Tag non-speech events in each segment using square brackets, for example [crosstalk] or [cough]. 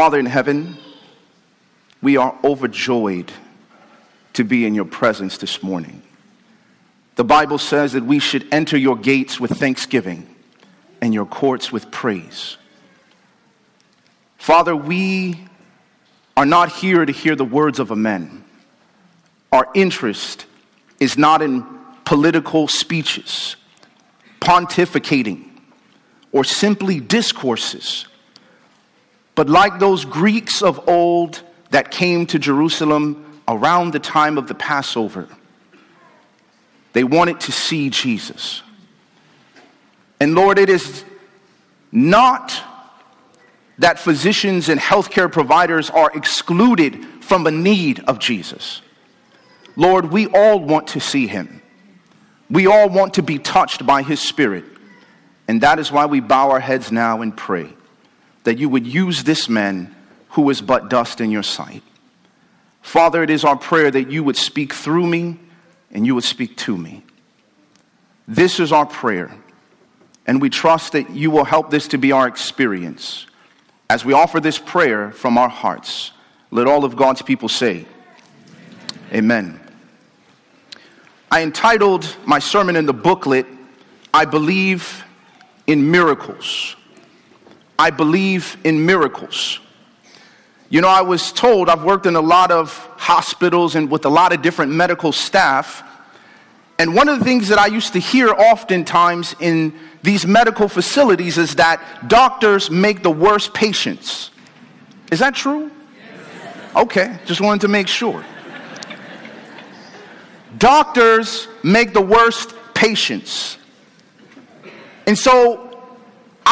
Father in heaven, we are overjoyed to be in your presence this morning. The Bible says that we should enter your gates with thanksgiving and your courts with praise. Father, we are not here to hear the words of a man. Our interest is not in political speeches, pontificating, or simply discourses. But like those Greeks of old that came to Jerusalem around the time of the Passover, they wanted to see Jesus. And Lord, it is not that physicians and healthcare providers are excluded from the need of Jesus. Lord, we all want to see him. We all want to be touched by his spirit. And that is why we bow our heads now and pray that you would use this man who is but dust in your sight. Father, it is our prayer that you would speak through me and you would speak to me. This is our prayer, and we trust that you will help this to be our experience. As we offer this prayer from our hearts, let all of God's people say, Amen. I entitled my sermon in the booklet, I Believe in Miracles. I believe in miracles. You know, I was told, I've worked in a lot of hospitals and with a lot of different medical staff. And one of the things that I used to hear oftentimes in these medical facilities is that doctors make the worst patients. Is that true? Okay, just wanted to make sure. Doctors make the worst patients. And so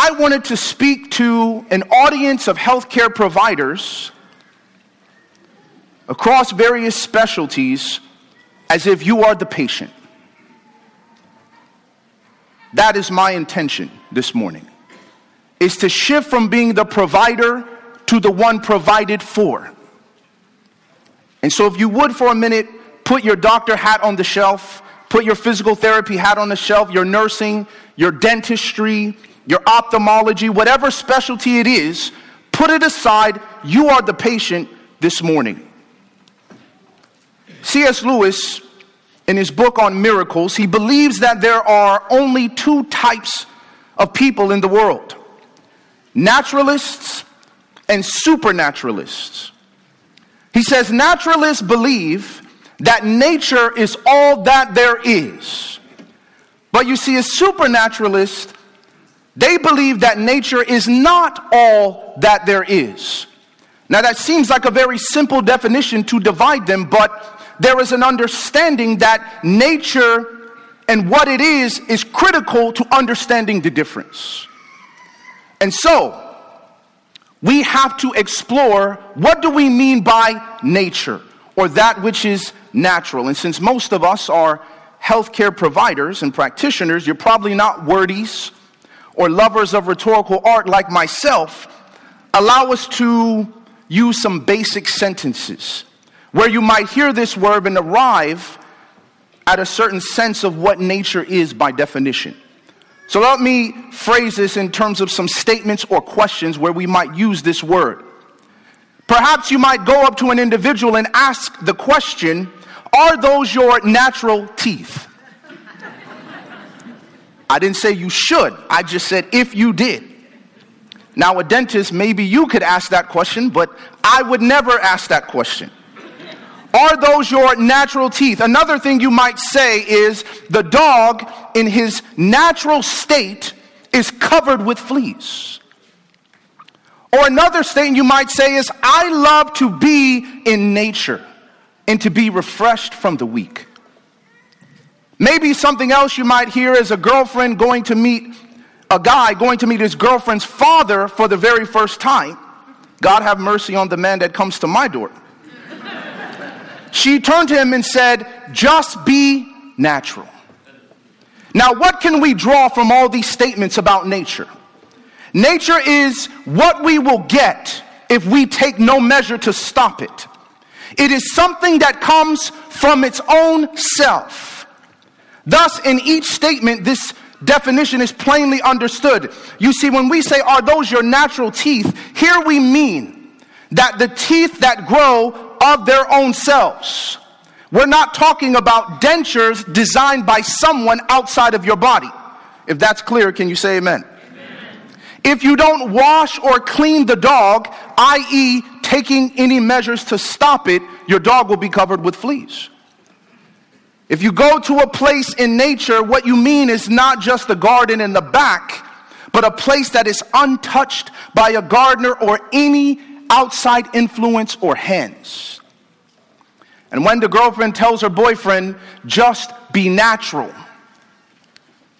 I wanted to speak to an audience of healthcare providers across various specialties as if you are the patient. That is my intention this morning. Is to shift from being the provider to the one provided for. And so if you would for a minute put your doctor hat on the shelf, put your physical therapy hat on the shelf, your nursing, your dentistry, your ophthalmology, whatever specialty it is, put it aside. You are the patient this morning. C.S. Lewis, in his book on miracles, he believes that there are only two types of people in the world naturalists and supernaturalists. He says naturalists believe that nature is all that there is. But you see, a supernaturalist they believe that nature is not all that there is. Now, that seems like a very simple definition to divide them, but there is an understanding that nature and what it is is critical to understanding the difference. And so, we have to explore what do we mean by nature or that which is natural. And since most of us are healthcare providers and practitioners, you're probably not wordies or lovers of rhetorical art like myself allow us to use some basic sentences where you might hear this word and arrive at a certain sense of what nature is by definition. So let me phrase this in terms of some statements or questions where we might use this word. Perhaps you might go up to an individual and ask the question Are those your natural teeth? I didn't say you should, I just said if you did. Now, a dentist, maybe you could ask that question, but I would never ask that question. Are those your natural teeth? Another thing you might say is the dog in his natural state is covered with fleas. Or another statement you might say is I love to be in nature and to be refreshed from the week. Maybe something else you might hear is a girlfriend going to meet a guy going to meet his girlfriend's father for the very first time. God have mercy on the man that comes to my door. she turned to him and said, Just be natural. Now, what can we draw from all these statements about nature? Nature is what we will get if we take no measure to stop it. It is something that comes from its own self. Thus, in each statement, this definition is plainly understood. You see, when we say, Are those your natural teeth? Here we mean that the teeth that grow of their own selves. We're not talking about dentures designed by someone outside of your body. If that's clear, can you say amen? amen? If you don't wash or clean the dog, i.e., taking any measures to stop it, your dog will be covered with fleas. If you go to a place in nature, what you mean is not just the garden in the back, but a place that is untouched by a gardener or any outside influence or hands. And when the girlfriend tells her boyfriend, just be natural,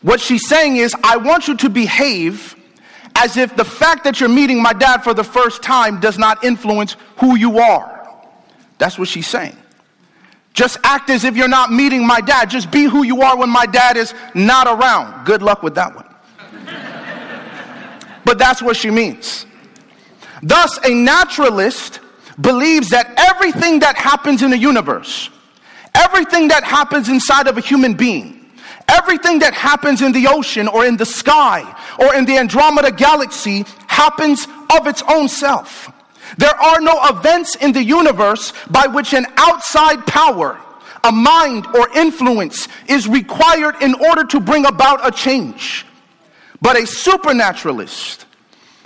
what she's saying is, I want you to behave as if the fact that you're meeting my dad for the first time does not influence who you are. That's what she's saying. Just act as if you're not meeting my dad. Just be who you are when my dad is not around. Good luck with that one. but that's what she means. Thus, a naturalist believes that everything that happens in the universe, everything that happens inside of a human being, everything that happens in the ocean or in the sky or in the Andromeda galaxy happens of its own self. There are no events in the universe by which an outside power, a mind or influence is required in order to bring about a change. But a supernaturalist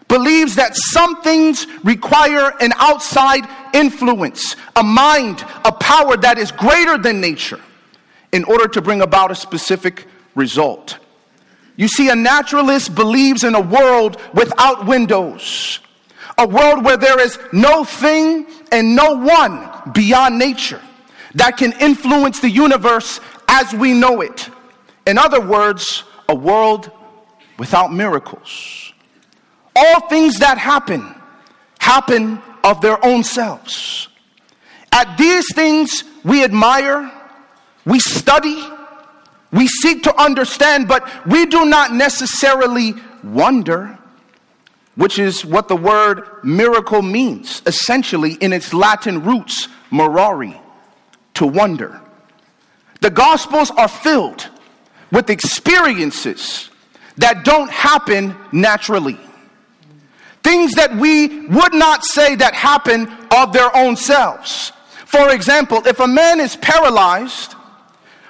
believes that some things require an outside influence, a mind, a power that is greater than nature in order to bring about a specific result. You see, a naturalist believes in a world without windows, a world where there is no thing and no one beyond nature that can influence the universe as we know it. In other words, a world without miracles. All things that happen, happen of their own selves. At these things we admire, we study, we seek to understand, but we do not necessarily wonder, which is what the word miracle means, essentially in its Latin roots, mirari, to wonder. The Gospels are filled with experiences that don't happen naturally. Things that we would not say that happen of their own selves. For example, if a man is paralyzed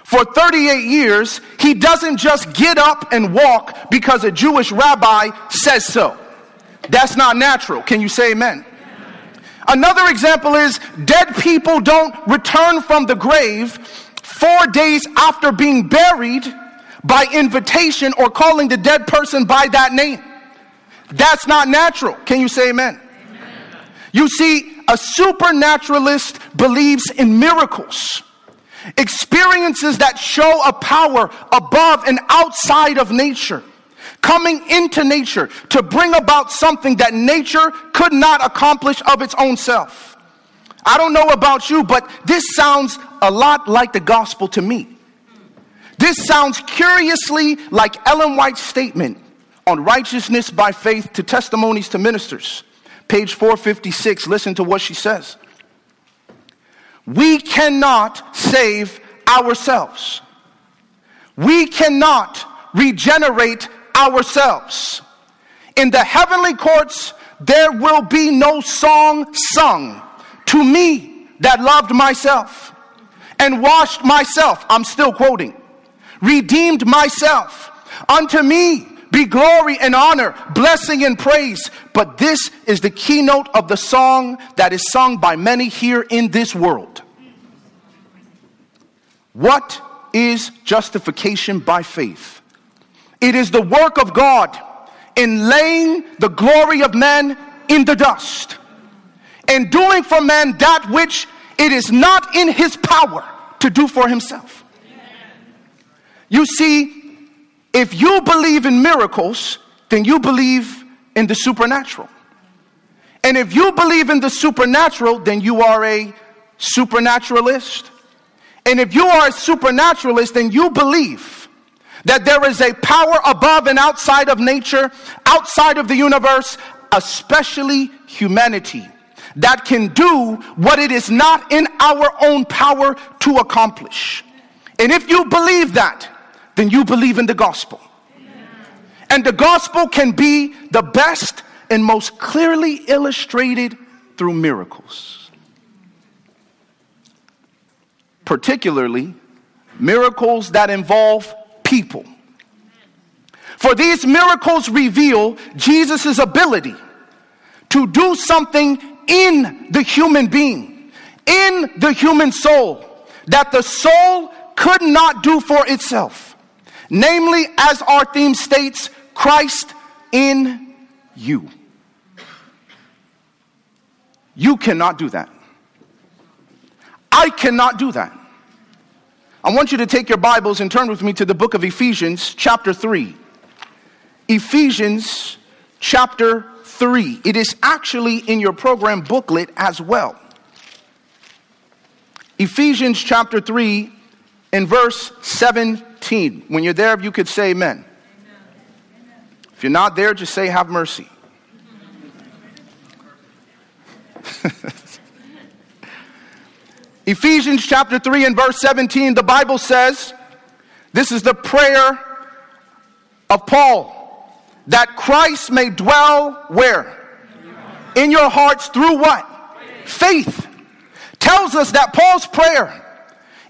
for 38 years, he doesn't just get up and walk because a Jewish rabbi says so. That's not natural. Can you say amen? Another example is dead people don't return from the grave four days after being buried by invitation or calling the dead person by that name. That's not natural. Can you say amen? amen? You see, a supernaturalist believes in miracles, experiences that show a power above and outside of nature, coming into nature to bring about something that nature could not accomplish of its own self. I don't know about you, but this sounds a lot like the gospel to me. This sounds curiously like Ellen White's statement on righteousness by faith to testimonies to ministers. Page 456, listen to what she says. We cannot save ourselves. We cannot regenerate ourselves. In the heavenly courts, there will be no song sung to me that loved myself and washed myself. I'm still quoting. Redeemed myself. Unto me be glory and honor, blessing and praise. But this is the keynote of the song that is sung by many here in this world. What is justification by faith? It is the work of God in laying the glory of man in the dust and doing for man that which it is not in his power to do for himself. You see, if you believe in miracles, then you believe in the supernatural. And if you believe in the supernatural, then you are a supernaturalist. And if you are a supernaturalist, then you believe that there is a power above and outside of nature, outside of the universe, especially humanity, that can do what it is not in our own power to accomplish. And if you believe that, then you believe in the gospel. And the gospel can be the best and most clearly illustrated through miracles, particularly miracles that involve people. For these miracles reveal Jesus' ability to do something in the human being, in the human soul, that the soul could not do for itself. Namely, as our theme states, Christ in you. You cannot do that. I cannot do that. I want you to take your Bibles and turn with me to the book of Ephesians, chapter 3. Ephesians, chapter 3. It is actually in your program booklet as well. Ephesians, chapter 3, and verse 17. When you're there, you could say amen. If you're not there, just say, Have mercy. [laughs] Ephesians chapter 3 and verse 17, the Bible says, this is the prayer of Paul, that Christ may dwell where? In your hearts through what? Faith. Tells us that Paul's prayer,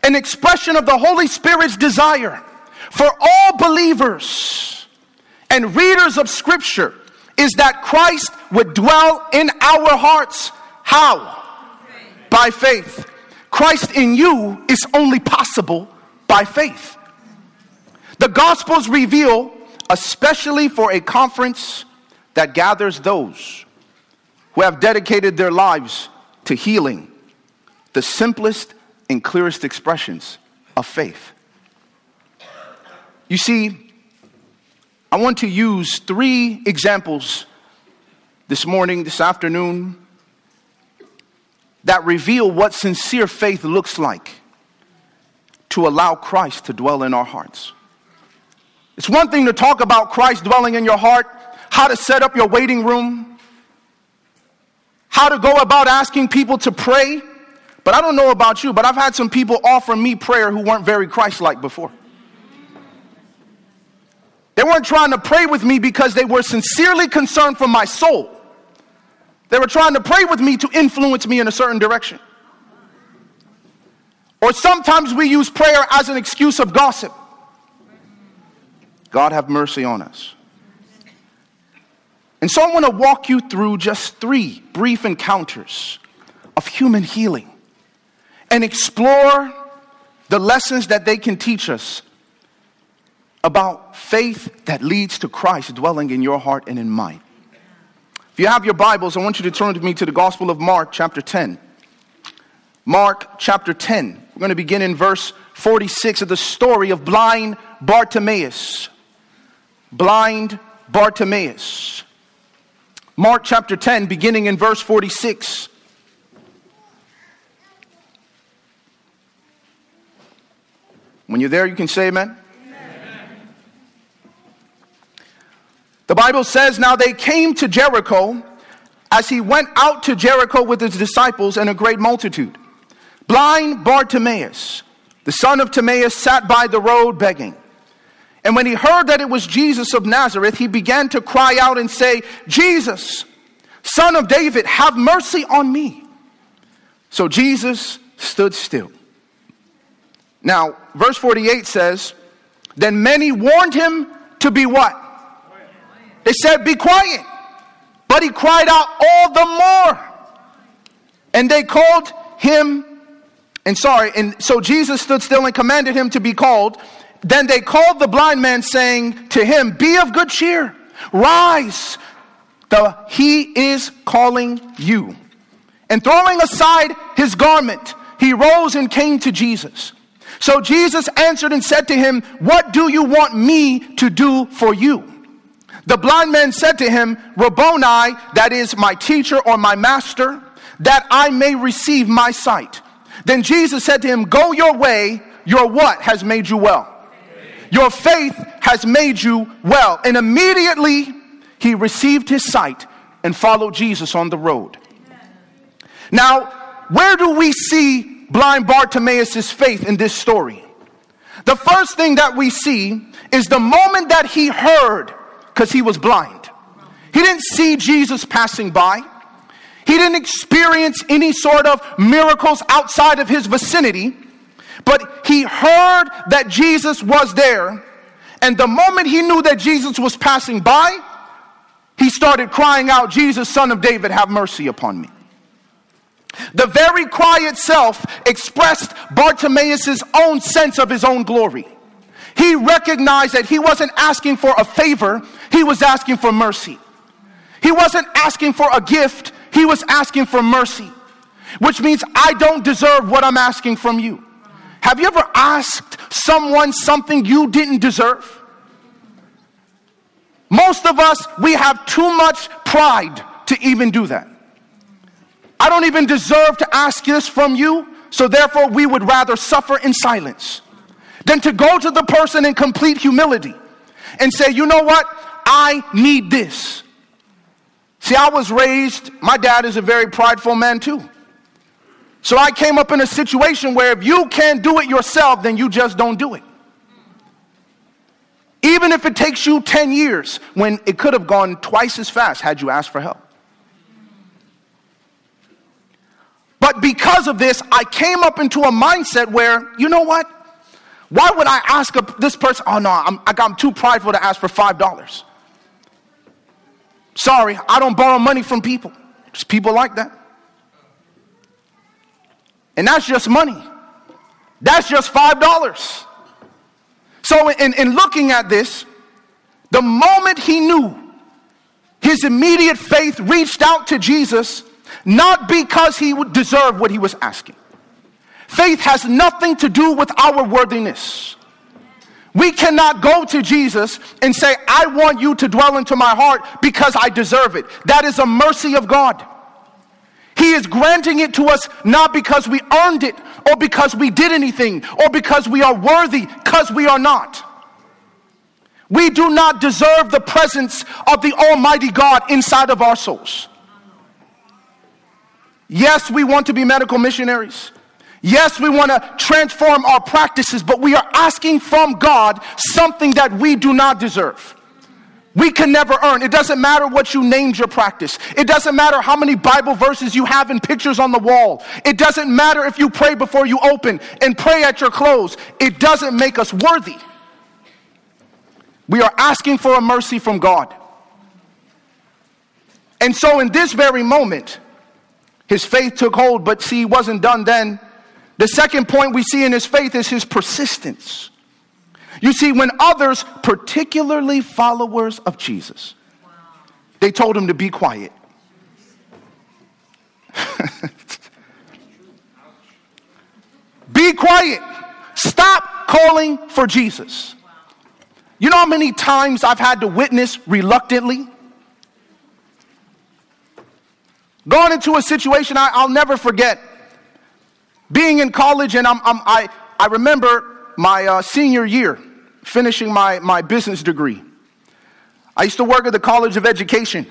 an expression of the Holy Spirit's desire for all believers and readers of Scripture, is that Christ would dwell in our hearts how? By faith. Christ in you is only possible by faith. The Gospels reveal, especially for a conference that gathers those who have dedicated their lives to healing, the simplest and clearest expressions of faith. You see, I want to use three examples this morning, this afternoon, that reveal what sincere faith looks like to allow Christ to dwell in our hearts. It's one thing to talk about Christ dwelling in your heart, how to set up your waiting room, how to go about asking people to pray. But I don't know about you, but I've had some people offer me prayer who weren't very Christ like before. They weren't trying to pray with me because they were sincerely concerned for my soul. They were trying to pray with me to influence me in a certain direction. Or sometimes we use prayer as an excuse of gossip. God have mercy on us. And so I want to walk you through just three brief encounters of human healing and explore the lessons that they can teach us about faith that leads to Christ dwelling in your heart and in mine. If you have your Bibles, I want you to turn with me to the Gospel of Mark, chapter 10. Mark, chapter 10. We're going to begin in verse 46 of the story of blind Bartimaeus. Blind Bartimaeus. Mark, chapter 10, beginning in verse 46. When you're there, you can say amen. The Bible says, Now they came to Jericho as he went out to Jericho with his disciples and a great multitude. Blind Bartimaeus, the son of Timaeus, sat by the road begging. And when he heard that it was Jesus of Nazareth, he began to cry out and say, Jesus, son of David, have mercy on me. So Jesus stood still. Now, verse 48 says, Then many warned him to be what? They said, Be quiet. But he cried out all the more. And they called him, and sorry, and so Jesus stood still and commanded him to be called. Then they called the blind man, saying to him, Be of good cheer, rise, the, he is calling you. And throwing aside his garment, he rose and came to Jesus. So Jesus answered and said to him, What do you want me to do for you? The blind man said to him, Rabboni, that is my teacher or my master, that I may receive my sight. Then Jesus said to him, Go your way, your what has made you well? Your faith has made you well. And immediately he received his sight and followed Jesus on the road. Now, where do we see blind Bartimaeus' faith in this story? The first thing that we see is the moment that he heard because he was blind. He didn't see Jesus passing by. He didn't experience any sort of miracles outside of his vicinity, but he heard that Jesus was there. And the moment he knew that Jesus was passing by, he started crying out, Jesus, son of David, have mercy upon me. The very cry itself expressed Bartimaeus' own sense of his own glory. He recognized that he wasn't asking for a favor, he was asking for mercy. He wasn't asking for a gift, he was asking for mercy, which means I don't deserve what I'm asking from you. Have you ever asked someone something you didn't deserve? Most of us, we have too much pride to even do that. I don't even deserve to ask this from you, so therefore we would rather suffer in silence than to go to the person in complete humility and say, you know what? I need this. See, I was raised, my dad is a very prideful man too. So I came up in a situation where if you can't do it yourself, then you just don't do it. Even if it takes you 10 years, when it could have gone twice as fast had you asked for help. But because of this, I came up into a mindset where, you know what? Why would I ask a, this person? Oh no, I'm, I'm too prideful to ask for $5. Sorry, I don't borrow money from people. Just people like that. And that's just money. That's just $5. So, in, in looking at this, the moment he knew, his immediate faith reached out to Jesus, not because he would deserve what he was asking. Faith has nothing to do with our worthiness. We cannot go to Jesus and say, I want you to dwell into my heart because I deserve it. That is a mercy of God. He is granting it to us not because we earned it or because we did anything or because we are worthy, because we are not. We do not deserve the presence of the Almighty God inside of our souls. Yes, we want to be medical missionaries. Yes, we want to transform our practices, but we are asking from God something that we do not deserve. We can never earn. It doesn't matter what you named your practice. It doesn't matter how many Bible verses you have and pictures on the wall. It doesn't matter if you pray before you open and pray at your close. It doesn't make us worthy. We are asking for a mercy from God. And so, in this very moment, his faith took hold, but see, he wasn't done then. The second point we see in his faith is his persistence. You see, when others, particularly followers of Jesus, they told him to be quiet. [laughs] be quiet. Stop calling for Jesus. You know how many times I've had to witness reluctantly? Going into a situation I, will never forget being in college, and I'm, I'm, i I, remember my uh, senior year, finishing my, my business degree. I used to work at the College of Education.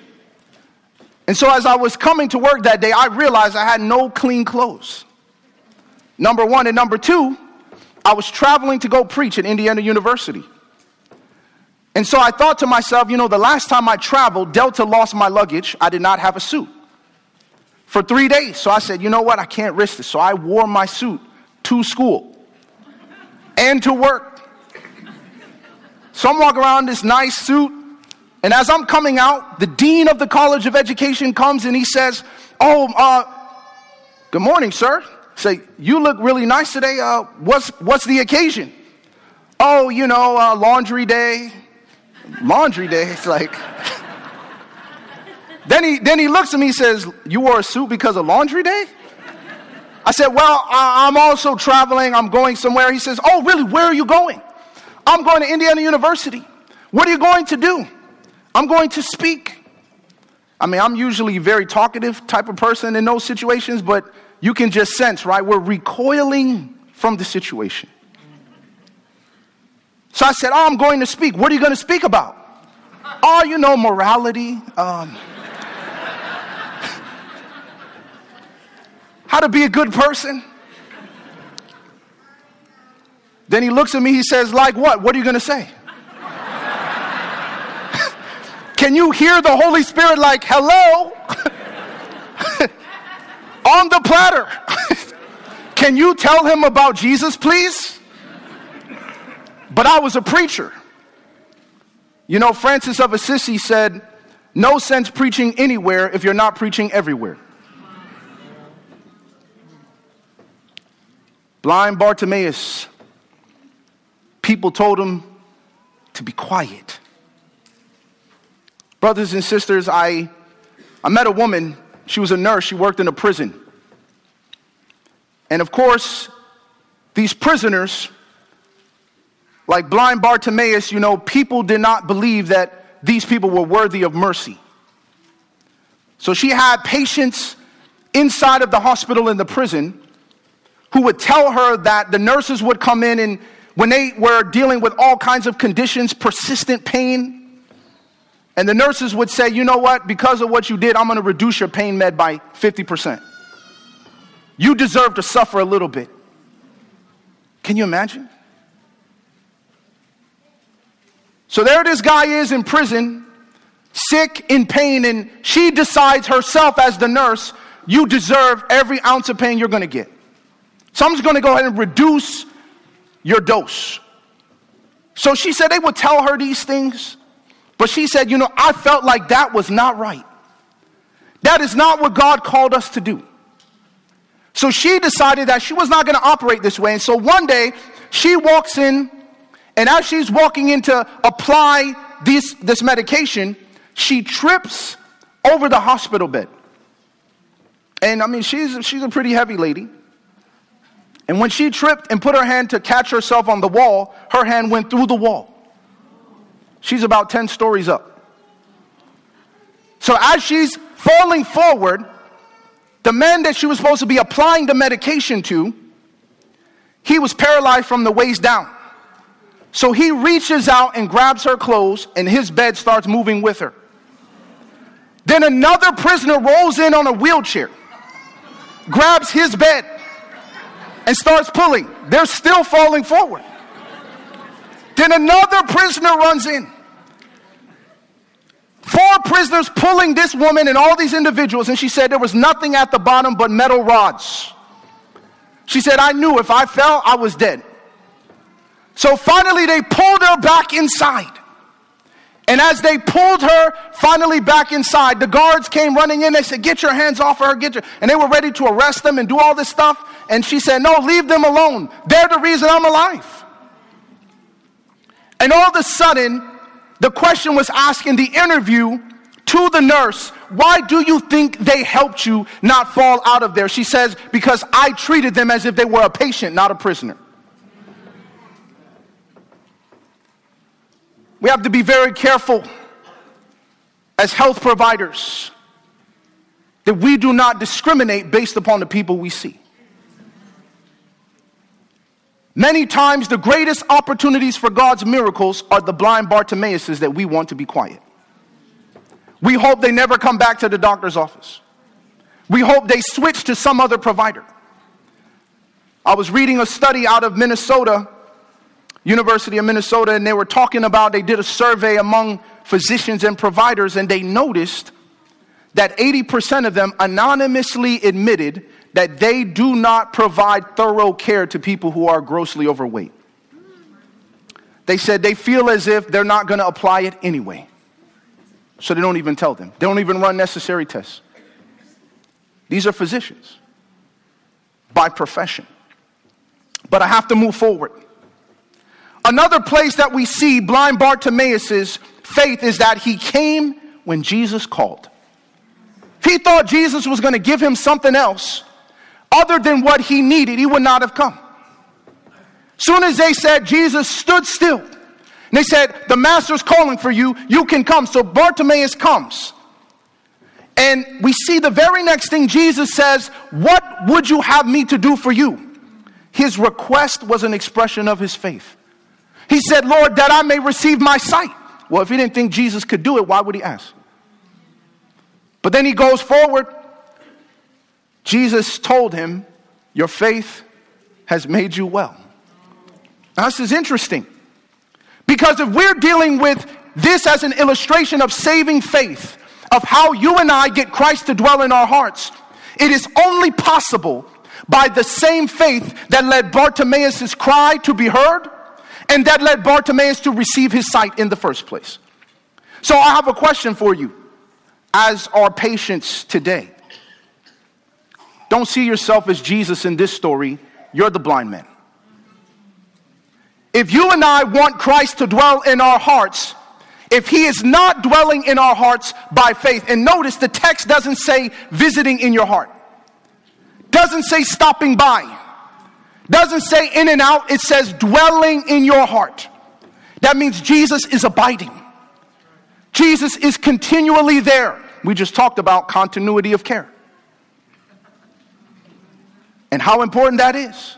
And so, as I was coming to work that day, I realized I had no clean clothes. Number one. And number two, I was traveling to go preach at Indiana University. And so I thought to myself, you know, the last time I traveled, Delta lost my luggage. I did not have a suit for three days. So I said, you know what? I can't risk this. So I wore my suit to school and to work. So I'm walking around this nice suit. And as I'm coming out, the dean of the College of Education comes and he says, Oh, uh, good morning, sir. Say, you look really nice today. Uh, what's, what's the occasion? Oh, you know, uh, laundry day. Laundry day. It's [laughs] like, then he, then he looks at me and says, You wore a suit because of laundry day? I said, Well, I'm also traveling. I'm going somewhere. He says, Oh, really? Where are you going? I'm going to Indiana University. What are you going to do? I'm going to speak. I mean, I'm usually very talkative type of person in those situations, but you can just sense, right? We're recoiling from the situation. So I said, Oh, I'm going to speak. What are you going to speak about? Oh, you know, morality. Um, how to be a good person. Then he looks at me, he says, Like what? What are you going to say? [laughs] Can you hear the Holy Spirit like, hello? [laughs] on the platter. [laughs] Can you tell him about Jesus, please? But I was a preacher. You know, Francis of Assisi said, No sense preaching anywhere if you're not preaching everywhere. Blind Bartimaeus, people told him to be quiet. Brothers and sisters, I, I met a woman. She was a nurse, she worked in a prison. And of course, these prisoners, like blind Bartimaeus, you know, people did not believe that these people were worthy of mercy. So she had patients inside of the hospital in the prison who would tell her that the nurses would come in and when they were dealing with all kinds of conditions, persistent pain, and the nurses would say, you know what, because of what you did, I'm going to reduce your pain med by 50%. You deserve to suffer a little bit. Can you imagine? So there this guy is in prison, sick, in pain, and she decides herself as the nurse, you deserve every ounce of pain you're going to get. So I'm just going to go ahead and reduce your dose. So she said they would tell her these things, but she said, You know, I felt like that was not right. That is not what God called us to do. So she decided that she was not going to operate this way. And so one day she walks in, and as she's walking in to apply this, this medication, she trips over the hospital bed. And I mean, she's, she's a pretty heavy lady. And when she tripped and put her hand to catch herself on the wall, her hand went through the wall. She's about 10 stories up. So as she's falling forward, the man that she was supposed to be applying the medication to, he was paralyzed from the waist down. So he reaches out and grabs her clothes, and his bed starts moving with her. Then another prisoner rolls in on a wheelchair, grabs his bed, and starts pulling. They're still falling forward. Then another prisoner runs in. Four prisoners pulling this woman and all these individuals, and she said there was nothing at the bottom but metal rods. She said, I knew if I fell, I was dead. So finally, they pulled her back inside. And as they pulled her finally back inside, the guards came running in. They said, Get your hands off of her. Get your... And they were ready to arrest them and do all this stuff. And she said, No, leave them alone. They're the reason I'm alive. And all of a sudden, the question was asked in the interview to the nurse, Why do you think they helped you not fall out of there? She says, Because I treated them as if they were a patient, not a prisoner. We have to be very careful as health providers that we do not discriminate based upon the people we see. Many times, the greatest opportunities for God's miracles are the blind Bartimaeuses that we want to be quiet. We hope they never come back to the doctor's office. We hope they switch to some other provider. I was reading a study out of Minnesota, University of Minnesota, and they were talking about, they did a survey among physicians and providers, and they noticed that 80% of them anonymously admitted that they do not provide thorough care to people who are grossly overweight. They said they feel as if they're not going to apply it anyway. So they don't even tell them. They don't even run necessary tests. These are physicians by profession. But I have to move forward. Another place that we see blind Bartimaeus' faith is that he came when Jesus called. He thought Jesus was going to give him something else other than what he needed, he would not have come. Soon as they said, Jesus stood still. And they said, The master's calling for you, you can come. So Bartimaeus comes. And we see the very next thing Jesus says, What would you have me to do for you? His request was an expression of his faith. He said, Lord, that I may receive my sight. Well, if he didn't think Jesus could do it, why would he ask? But then he goes forward Jesus told him, Your faith has made you well. Now, this is interesting because if we're dealing with this as an illustration of saving faith, of how you and I get Christ to dwell in our hearts, it is only possible by the same faith that led Bartimaeus' cry to be heard and that led Bartimaeus to receive his sight in the first place. So I have a question for you as our patients today. Don't see yourself as Jesus in this story. You're the blind man. If you and I want Christ to dwell in our hearts, if he is not dwelling in our hearts by faith, and notice the text doesn't say visiting in your heart, doesn't say stopping by, doesn't say in and out, it says dwelling in your heart. That means Jesus is abiding. Jesus is continually there. We just talked about continuity of care and how important that is.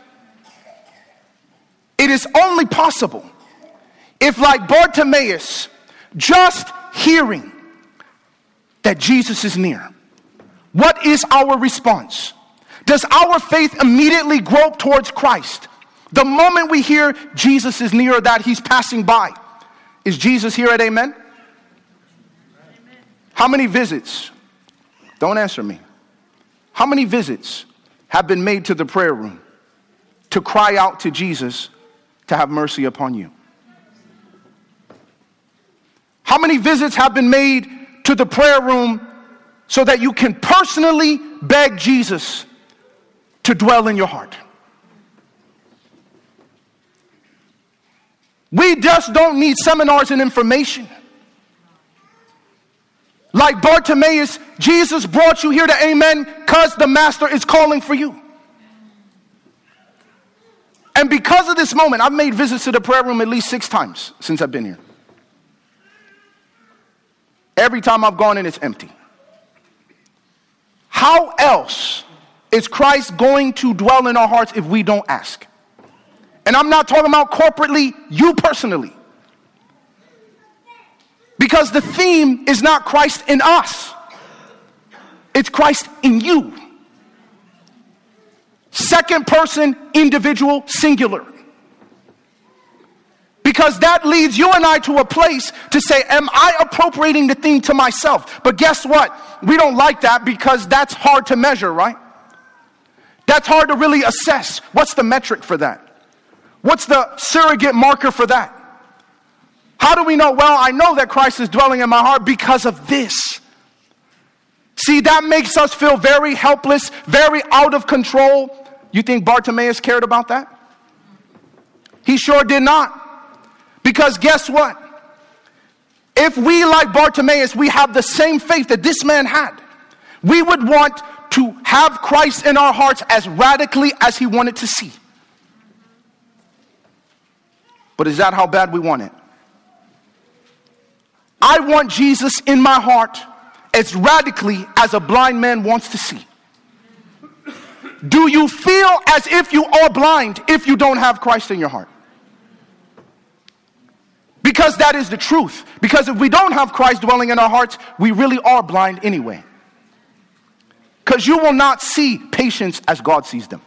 It is only possible if, like Bartimaeus, just hearing that Jesus is near. What is our response? Does our faith immediately grope towards Christ? The moment we hear Jesus is near, that he's passing by, is Jesus here at Amen? Amen? How many visits? Don't answer me. How many visits have been made to the prayer room to cry out to Jesus to have mercy upon you? How many visits have been made to the prayer room so that you can personally beg Jesus to dwell in your heart? We just don't need seminars and information. Like Bartimaeus, Jesus brought you here to amen because the master is calling for you. And because of this moment, I've made visits to the prayer room at least six times since I've been here. Every time I've gone in, it's empty. How else is Christ going to dwell in our hearts if we don't ask? And I'm not talking about corporately, you personally. Because the theme is not Christ in us, it's Christ in you. Second person, individual, singular. Because that leads you and I to a place to say, Am I appropriating the theme to myself? But guess what? We don't like that because that's hard to measure, right? That's hard to really assess. What's the metric for that? What's the surrogate marker for that? How do we know? Well, I know that Christ is dwelling in my heart because of this. See, that makes us feel very helpless, very out of control. You think Bartimaeus cared about that? He sure did not. Because guess what? If we, like Bartimaeus, we have the same faith that this man had, we would want to have Christ in our hearts as radically as he wanted to see. But is that how bad we want it? I want Jesus in my heart as radically as a blind man wants to see. Do you feel as if you are blind if you don't have Christ in your heart? Because that is the truth. Because if we don't have Christ dwelling in our hearts, we really are blind anyway. Because you will not see patients as God sees them.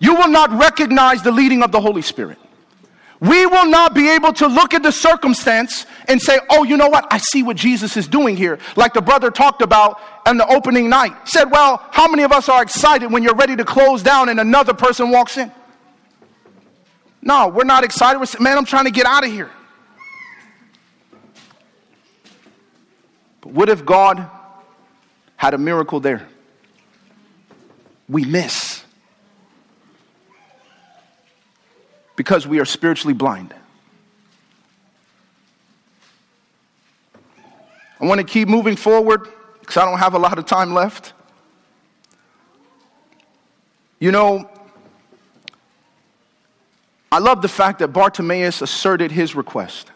You will not recognize the leading of the Holy Spirit. We will not be able to look at the circumstance and say, oh, you know what? I see what Jesus is doing here. Like the brother talked about on the opening night. Said, well, how many of us are excited when you're ready to close down and another person walks in? No, we're not excited. We're saying, man, I'm trying to get out of here. But what if God had a miracle there? We miss. Because we are spiritually blind. I want to keep moving forward because I don't have a lot of time left. You know, I love the fact that Bartimaeus asserted his request.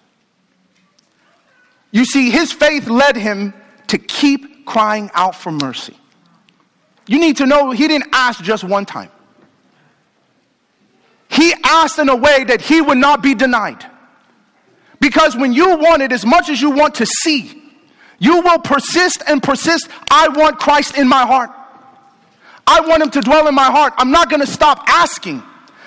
You see, his faith led him to keep crying out for mercy. You need to know he didn't ask just one time. He asked in a way that he would not be denied. Because when you want it as much as you want to see, you will persist and persist. I want Christ in my heart. I want him to dwell in my heart. I'm not going to stop asking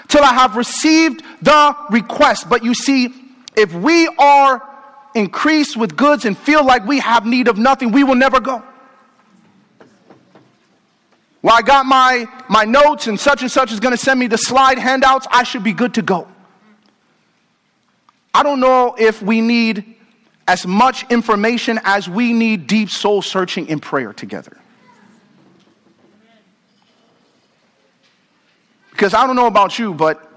till I have received the request. But you see, if we are increased with goods and feel like we have need of nothing, we will never go. well, I got my, my notes and such and such is going to send me the slide handouts. I should be good to go. I don't know if we need as much information as we need deep soul searching in prayer together. Because I don't know about you, but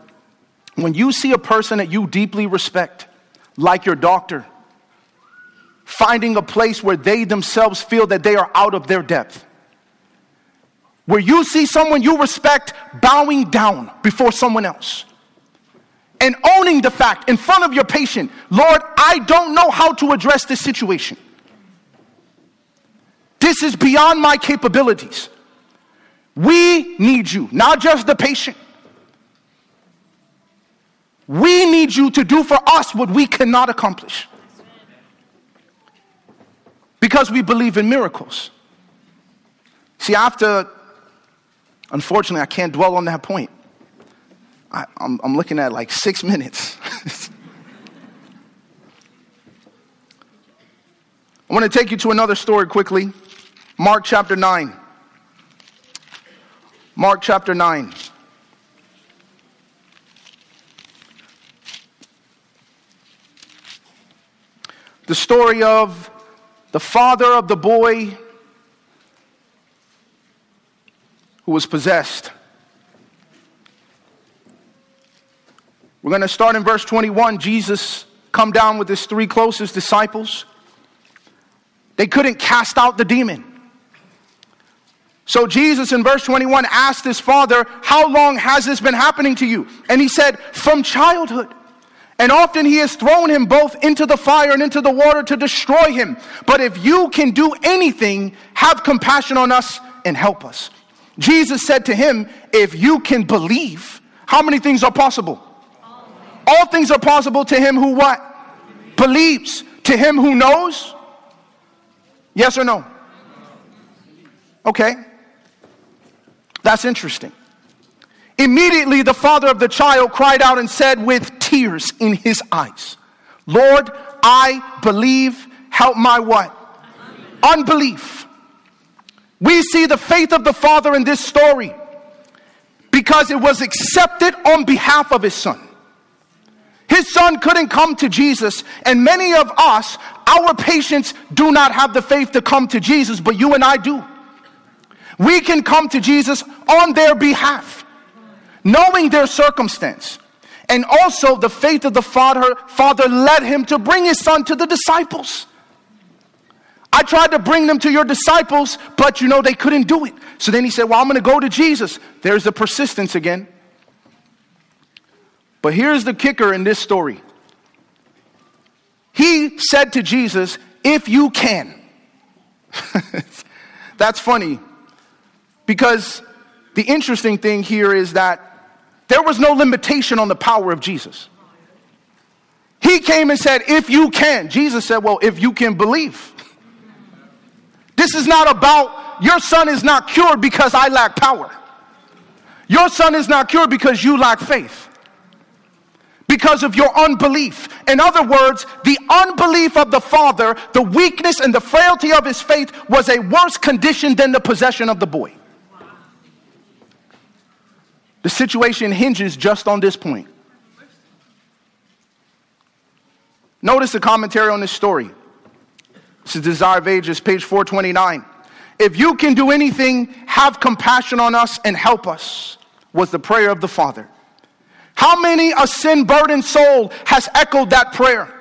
when you see a person that you deeply respect, like your doctor, finding a place where they themselves feel that they are out of their depth, where you see someone you respect bowing down before someone else and owning the fact in front of your patient, Lord, I don't know how to address this situation. This is beyond my capabilities. We need you, not just the patient. We need you to do for us what we cannot accomplish. Because we believe in miracles. See, after Unfortunately, I can't dwell on that point. I, am looking at like six [laughs] minutes. I want to take you to another story quickly Mark chapter 9. Mark chapter 9. The story of the father of the boy who was possessed. We're going to start in verse 21. Jesus come down with his three closest disciples. They couldn't cast out the demon. So Jesus in verse 21 asked his father, How long has this been happening to you? And he said, From childhood. And often he has thrown him both into the fire and into the water to destroy him. But if you can do anything, have compassion on us and help us. Jesus said to him, If you can believe, how many things are possible? All things are possible to him who what? Believes. To him who knows? Yes or no? Okay. That's interesting. Immediately, the father of the child cried out and said with tears in his eyes, Lord, I believe, help my what? Unbelief. We see the faith of the Father in this story because it was accepted on behalf of his son. His son couldn't come to Jesus, and many of us, our patients, do not have the faith to come to Jesus, but you and I do. We can come to Jesus on their behalf, knowing their circumstance. And also, the faith of the Father, Father led him to bring his son to the disciples. I tried to bring them to your disciples, but you know, they couldn't do it. So then he said, Well, I'm going to go to Jesus. There's the persistence again. But here's the kicker in this story. He said to Jesus, If you can. [laughs] That's funny because the interesting thing here is that there was no limitation on the power of Jesus. He came and said, If you can. Jesus said, Well, if you can believe. This is not about your son is not cured because I lack power. Your son is not cured because you lack faith. Because of your unbelief. In other words, the unbelief of the father, the weakness and the frailty of his faith was a worse condition than the possession of the boy. The situation hinges just on this point. Notice the commentary on this story. This is Desire of Ages, page 429. If you can do anything, have compassion on us and help us, was the prayer of the Father. How many a sin burdened soul has echoed that prayer?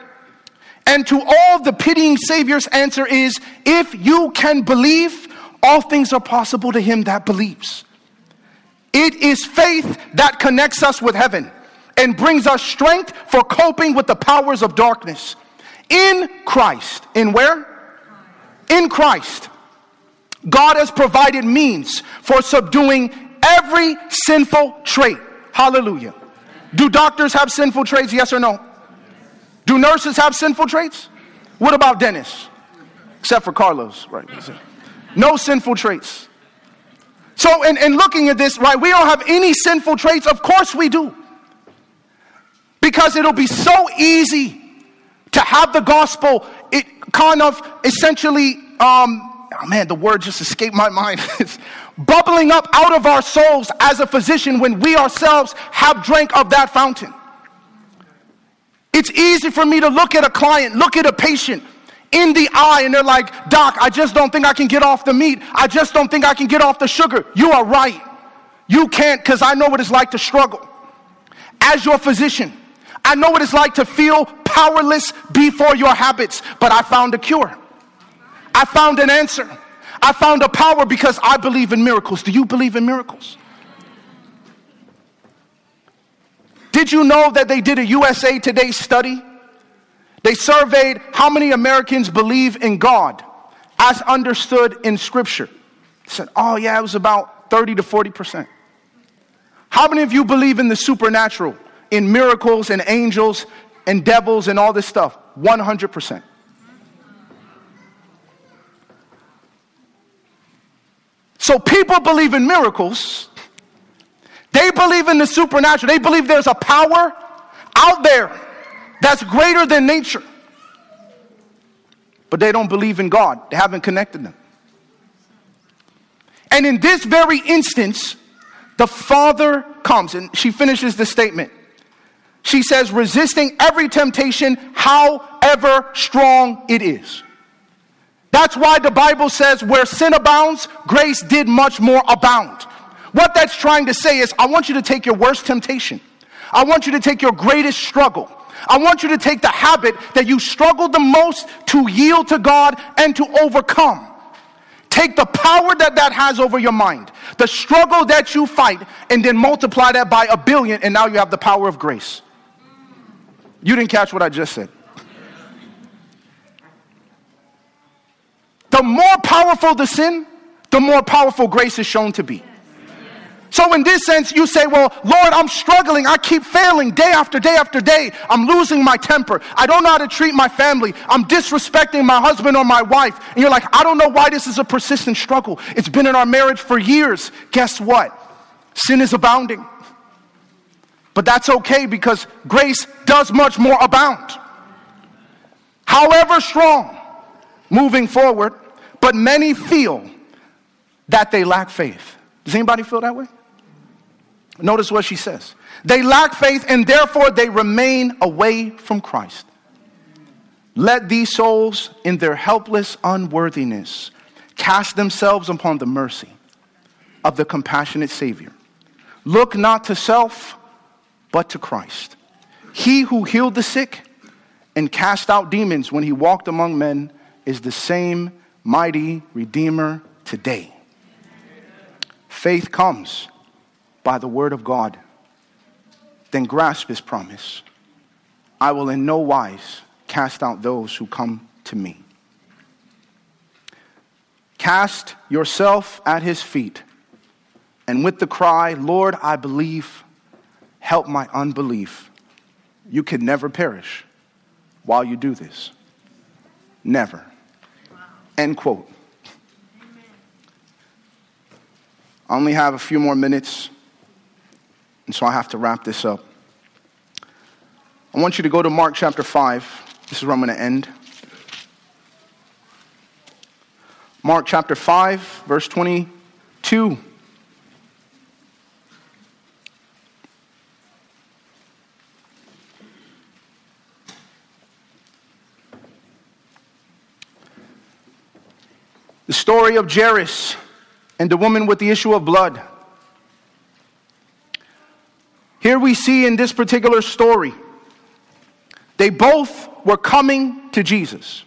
And to all the pitying Savior's answer is if you can believe, all things are possible to him that believes. It is faith that connects us with heaven and brings us strength for coping with the powers of darkness. In Christ. In where? In Christ, God has provided means for subduing every sinful trait. Hallelujah. Do doctors have sinful traits? Yes or no? Do nurses have sinful traits? What about dentists? Except for Carlos, right? No sinful traits. So, in, in looking at this, right, we don't have any sinful traits. Of course we do. Because it'll be so easy to have the gospel, it kind of essentially, um, oh man, the word just escaped my mind. [laughs] bubbling up out of our souls as a physician when we ourselves have drank of that fountain. It's easy for me to look at a client, look at a patient in the eye, and they're like, Doc, I just don't think I can get off the meat. I just don't think I can get off the sugar. You are right. You can't because I know what it's like to struggle. As your physician, I know what it's like to feel powerless before your habits, but I found a cure. I found an answer. I found a power because I believe in miracles. Do you believe in miracles? Did you know that they did a USA Today study? They surveyed how many Americans believe in God as understood in Scripture. Said, oh, yeah, it was about 30 to 40%. How many of you believe in the supernatural, in miracles and angels and devils and all this stuff? 100%. So people believe in miracles. They believe in the supernatural. They believe there's a power out there that's greater than nature. But they don't believe in God. They haven't connected them. And in this very instance, the Father comes and she finishes the statement. She says, resisting every temptation, however strong it is. That's why the Bible says, where sin abounds, grace did much more abound. What that's trying to say is, I want you to take your worst temptation. I want you to take your greatest struggle. I want you to take the habit that you struggled the most to yield to God and to overcome. Take the power that that has over your mind, the struggle that you fight, and then multiply that by a billion, and now you have the power of grace. You didn't catch what I just said. The more powerful the sin, the more powerful grace is shown to be. So, in this sense, you say, Well, Lord, I'm struggling. I keep failing day after day after day. I'm losing my temper. I don't know how to treat my family. I'm disrespecting my husband or my wife. And you're like, I don't know why this is a persistent struggle. It's been in our marriage for years. Guess what? Sin is abounding. But that's okay because grace does much more abound. However strong, moving forward, but many feel that they lack faith. Does anybody feel that way? Notice what she says. They lack faith and therefore they remain away from Christ. Let these souls, in their helpless unworthiness, cast themselves upon the mercy of the compassionate Savior. Look not to self, but to Christ. He who healed the sick and cast out demons when he walked among men is the same mighty Redeemer today. Faith comes by the word of God, then grasp his promise. I will in no wise cast out those who come to me. Cast yourself at his feet, and with the cry, Lord, I believe, help my unbelief. You can never perish while you do this. Never. End quote. I only have a few more minutes. And so I have to wrap this up. I want you to go to Mark chapter 5. This is where I'm going to end. Mark chapter 5, verse 22. The story of Jairus and the woman with the issue of blood. Here we see in this particular story, they both were coming to Jesus.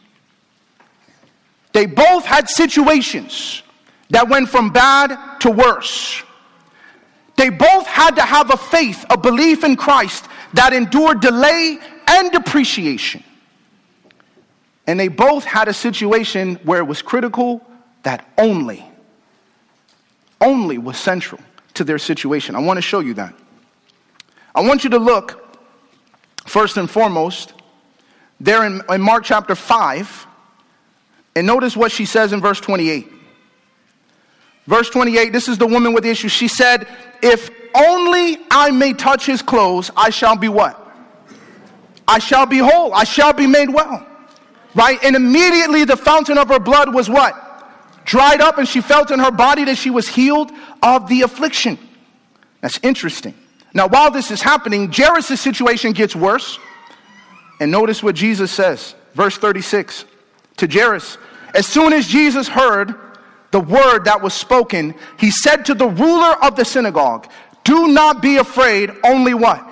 They both had situations that went from bad to worse. They both had to have a faith, a belief in Christ that endured delay and depreciation. And they both had a situation where it was critical that only, only was central to their situation. I want to show you that. I want you to look, first and foremost, there in, in Mark chapter 5, and notice what she says in verse 28. Verse 28, this is the woman with the issue. She said, If only I may touch his clothes, I shall be what? I shall be whole. I shall be made well. Right? And immediately the fountain of her blood was what? dried up and she felt in her body that she was healed of the affliction. That's interesting. Now, while this is happening, Jairus' situation gets worse. And notice what Jesus says, verse 36 to Jairus. As soon as Jesus heard the word that was spoken, he said to the ruler of the synagogue, Do not be afraid, only what?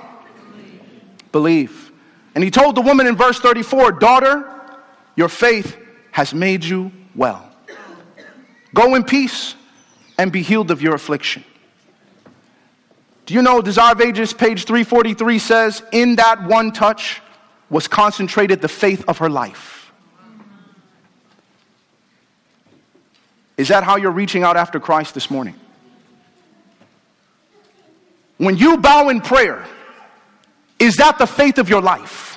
Believe. Believe. And he told the woman in verse 34, Daughter, your faith has made you well. Go in peace and be healed of your affliction. Do you know Desire of Ages, page 343 says, In that one touch was concentrated the faith of her life. Is that how you're reaching out after Christ this morning? When you bow in prayer, is that the faith of your life?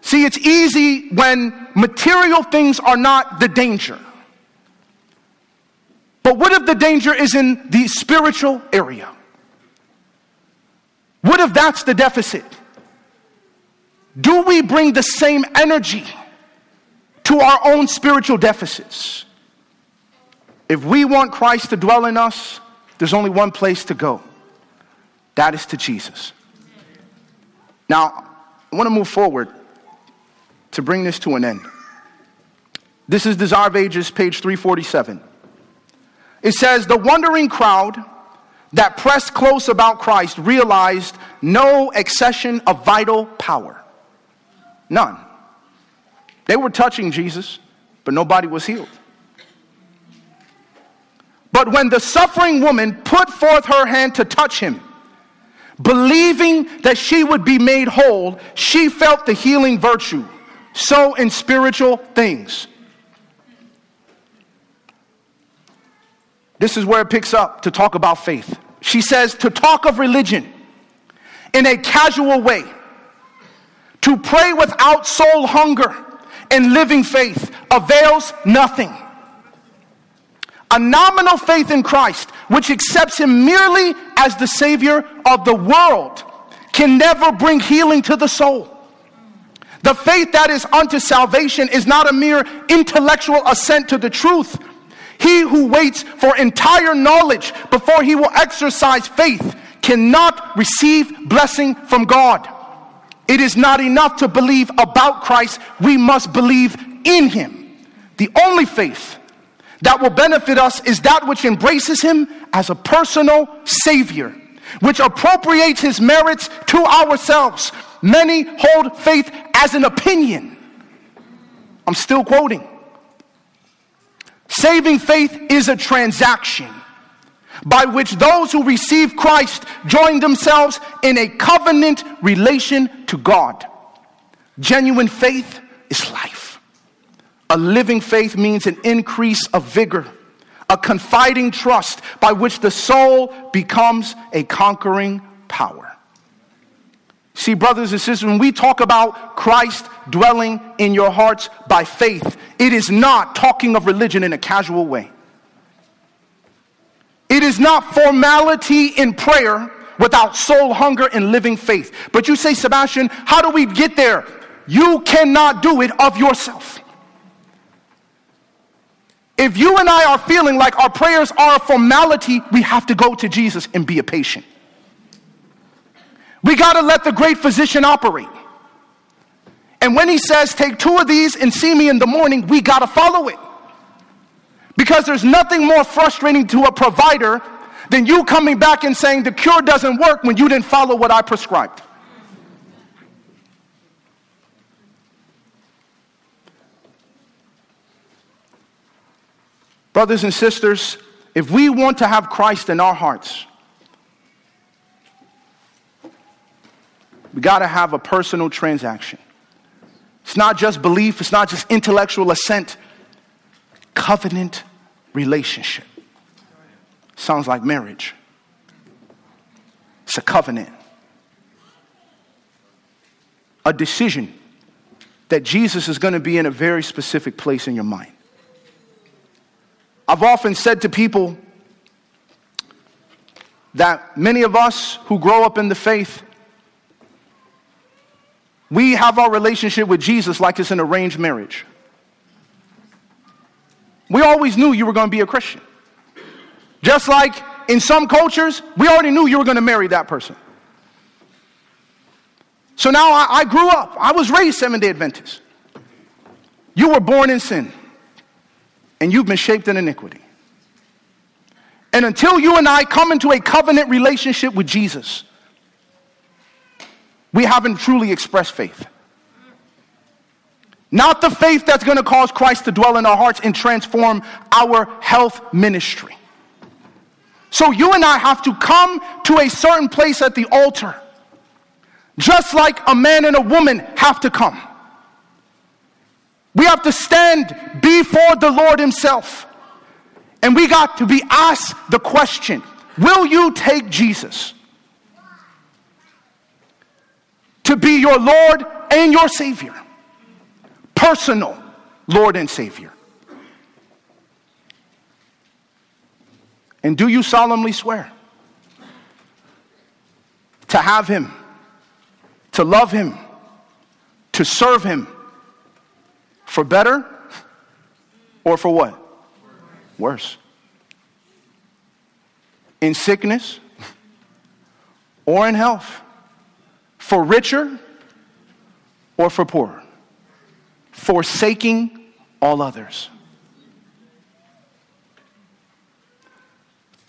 See, it's easy when material things are not the danger. But what if the danger is in the spiritual area? What if that's the deficit? Do we bring the same energy to our own spiritual deficits? If we want Christ to dwell in us, there's only one place to go that is to Jesus. Now, I want to move forward to bring this to an end. This is Desire of Ages, page 347. It says, The wondering crowd that pressed close about Christ realized no accession of vital power. None. They were touching Jesus, but nobody was healed. But when the suffering woman put forth her hand to touch him, believing that she would be made whole, she felt the healing virtue so in spiritual things. This is where it picks up to talk about faith. She says to talk of religion in a casual way, to pray without soul hunger and living faith avails nothing. A nominal faith in Christ, which accepts Him merely as the Savior of the world, can never bring healing to the soul. The faith that is unto salvation is not a mere intellectual assent to the truth. He who waits for entire knowledge before he will exercise faith cannot receive blessing from God. It is not enough to believe about Christ, we must believe in him. The only faith that will benefit us is that which embraces him as a personal Savior, which appropriates his merits to ourselves. Many hold faith as an opinion. I'm still quoting. Saving faith is a transaction by which those who receive Christ join themselves in a covenant relation to God. Genuine faith is life. A living faith means an increase of vigor, a confiding trust by which the soul becomes a conquering power. See, brothers and sisters, when we talk about Christ dwelling in your hearts by faith, it is not talking of religion in a casual way. It is not formality in prayer without soul hunger and living faith. But you say, Sebastien, how do we get there? You cannot do it of yourself. If you and I are feeling like our prayers are a formality, we have to go to Jesus and be a patient. We got to let the great physician operate. And when he says, Take two of these and see me in the morning, we got to follow it. Because there's nothing more frustrating to a provider than you coming back and saying the cure doesn't work when you didn't follow what I prescribed. Brothers and sisters, if we want to have Christ in our hearts, We got to have a personal transaction. It's not just belief, it's not just intellectual assent. Covenant relationship. Sounds like marriage. It's a covenant. A decision that Jesus is going to be in a very specific place in your mind. I've often said to people that many of us who grow up in the faith we have our relationship with Jesus like it's an arranged marriage. We always knew you were going to be a Christian. Just like in some cultures, we already knew you were going to marry that person. So now I, I grew up. I was raised Seventh day Adventist. You were born in sin, and you've been shaped in iniquity. And until you and I come into a covenant relationship with Jesus, we haven't truly expressed faith. Not the faith that's going to cause Christ to dwell in our hearts and transform our health ministry. So you and I have to come to a certain place at the altar, just like a man and a woman have to come. We have to stand before the Lord Himself. And we got to be asked the question Will you take Jesus to be your Lord and your Savior? Personal Lord and Savior. And do you solemnly swear to have Him, to love Him, to serve Him for better or for what? Worse. In sickness or in health, for richer or for poorer, forsaking all others.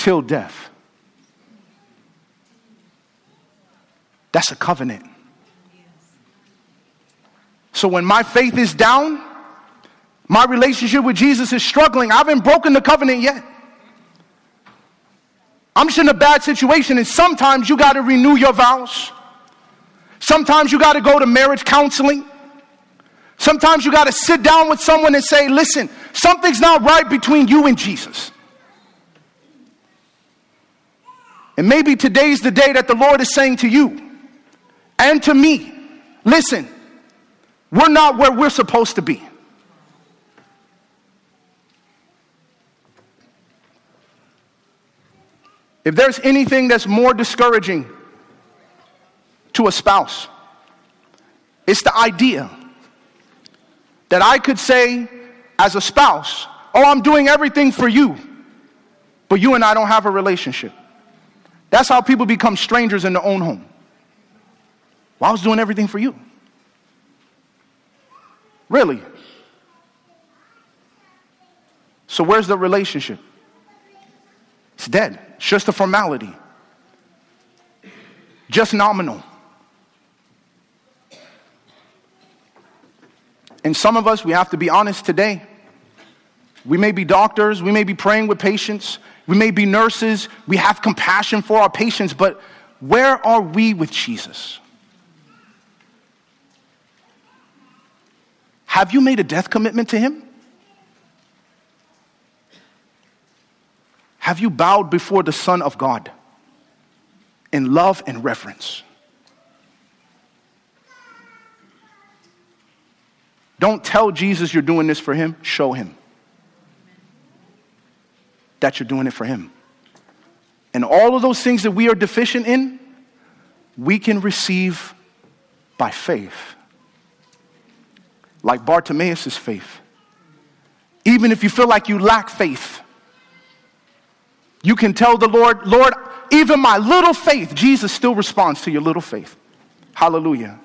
till death. That's a covenant. So when my faith is down, my relationship with Jesus is struggling. I haven't broken the covenant yet. I'm just in a bad situation, and sometimes you got to renew your vows. Sometimes you got to go to marriage counseling. Sometimes you got to sit down with someone and say, listen, something's not right between you and Jesus. And maybe today's the day that the Lord is saying to you and to me listen, we're not where we're supposed to be. If there's anything that's more discouraging to a spouse, it's the idea that I could say, as a spouse, Oh, I'm doing everything for you, but you and I don't have a relationship. That's how people become strangers in their own home. Well, I was doing everything for you. Really? So, where's the relationship? It's dead. It's just a formality, just nominal. And some of us, we have to be honest today. We may be doctors, we may be praying with patients, we may be nurses, we have compassion for our patients, but where are we with Jesus? Have you made a death commitment to Him? Have you bowed before the Son of God in love and reverence? Don't tell Jesus you're doing this for Him, show Him that you're doing it for Him. And all of those things that we are deficient in, we can receive by faith. Like Bartimaeus' faith. Even if you feel like you lack faith, you can tell the Lord, Lord, even my little faith, Jesus still responds to your little faith. Hallelujah.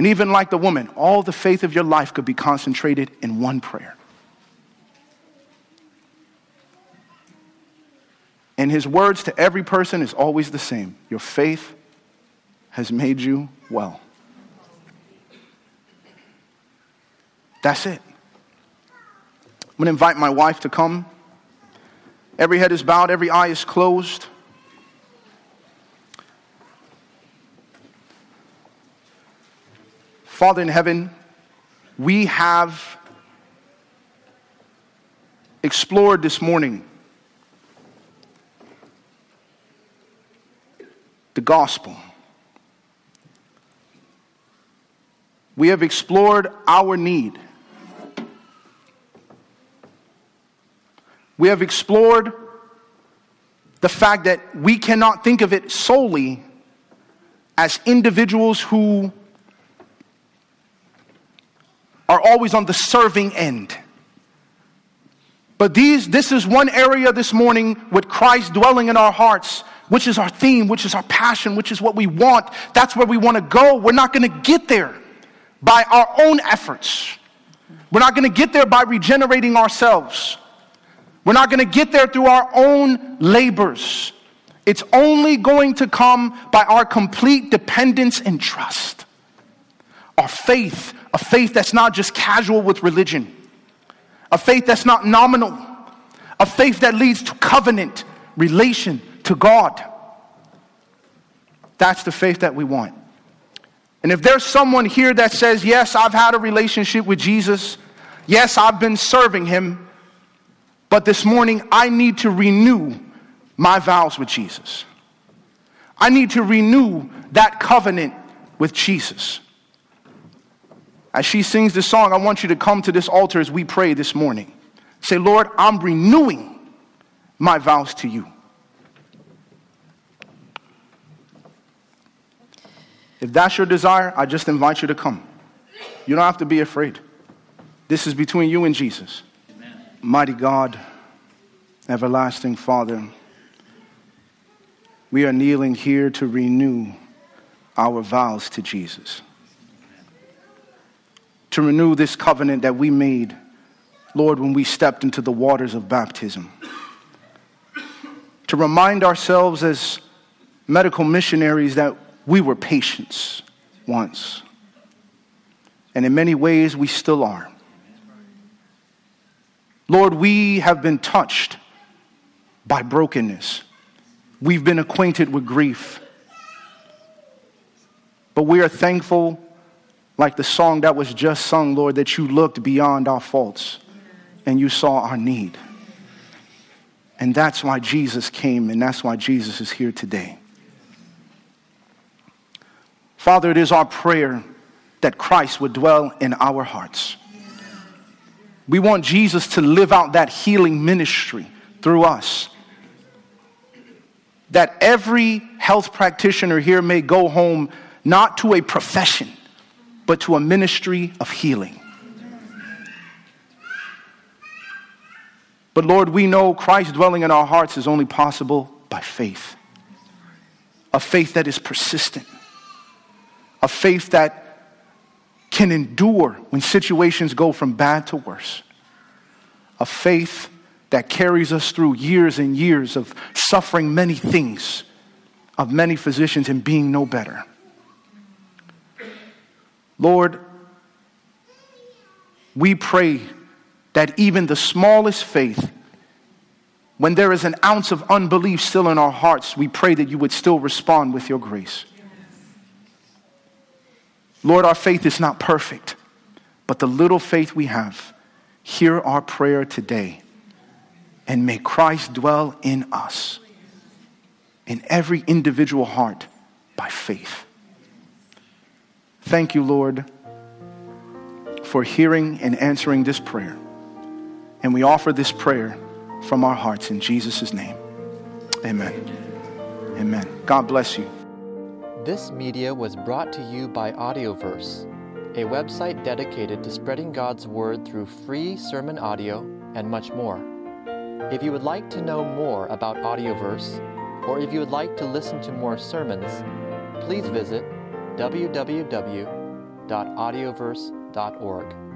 And even like the woman, all the faith of your life could be concentrated in one prayer. And his words to every person is always the same Your faith has made you well. That's it. I'm going to invite my wife to come. Every head is bowed, every eye is closed. Father in heaven, we have explored this morning the gospel. We have explored our need. We have explored the fact that we cannot think of it solely as individuals who are always on the serving end. But these, this is one area this morning with Christ dwelling in our hearts, which is our theme, which is our passion, which is what we want. That's where we want to go. We're not going to get there by our own efforts. We're not going to get there by regenerating ourselves. We're not going to get there through our own labors. It's only going to come by our complete dependence and trust. Our faith, a faith that's not just casual with religion, a faith that's not nominal, a faith that leads to covenant, relation to God. That's the faith that we want. And if there's someone here that says, Yes, I've had a relationship with Jesus, yes, I've been serving him, but this morning I need to renew my vows with Jesus. I need to renew that covenant with Jesus. As she sings this song, I want you to come to this altar as we pray this morning. Say, Lord, I'm renewing my vows to you. If that's your desire, I just invite you to come. You don't have to be afraid. This is between you and Jesus. Amen. Mighty God, everlasting Father, we are kneeling here to renew our vows to Jesus. To renew this covenant that we made, Lord, when we stepped into the waters of baptism. To remind ourselves as medical missionaries that we were patients once. And in many ways, we still are. Lord, we have been touched by brokenness. We've been acquainted with grief. But we are thankful, like the song that was just sung, Lord, that you looked beyond our faults and you saw our need. And that's why Jesus came, and that's why Jesus is here today. Father, it is our prayer that Christ would dwell in our hearts. We want Jesus to live out that healing ministry through us. That every health practitioner here may go home not to a profession, but to a ministry of healing. But Lord, we know Christ dwelling in our hearts is only possible by faith. A faith that is persistent a faith that can endure when situations go from bad to worse, a faith that carries us through years and years of suffering many things, of many physicians and being no better. Lord, we pray that even the smallest faith, when there is an ounce of unbelief still in our hearts, we pray that you would still respond with your grace. Lord, our faith is not perfect, but the little faith we have, hear our prayer today. And may Christ dwell in us, in every individual heart, by faith. Thank you, Lord, for hearing and answering this prayer. And we offer this prayer from our hearts in Jesus' name. Amen. Amen. God bless you. This media was brought to you by Audioverse, a website dedicated to spreading God's Word through free sermon audio and much more. If you would like to know more about Audioverse, or if you would like to listen to more sermons, please visit www.audioverse.org.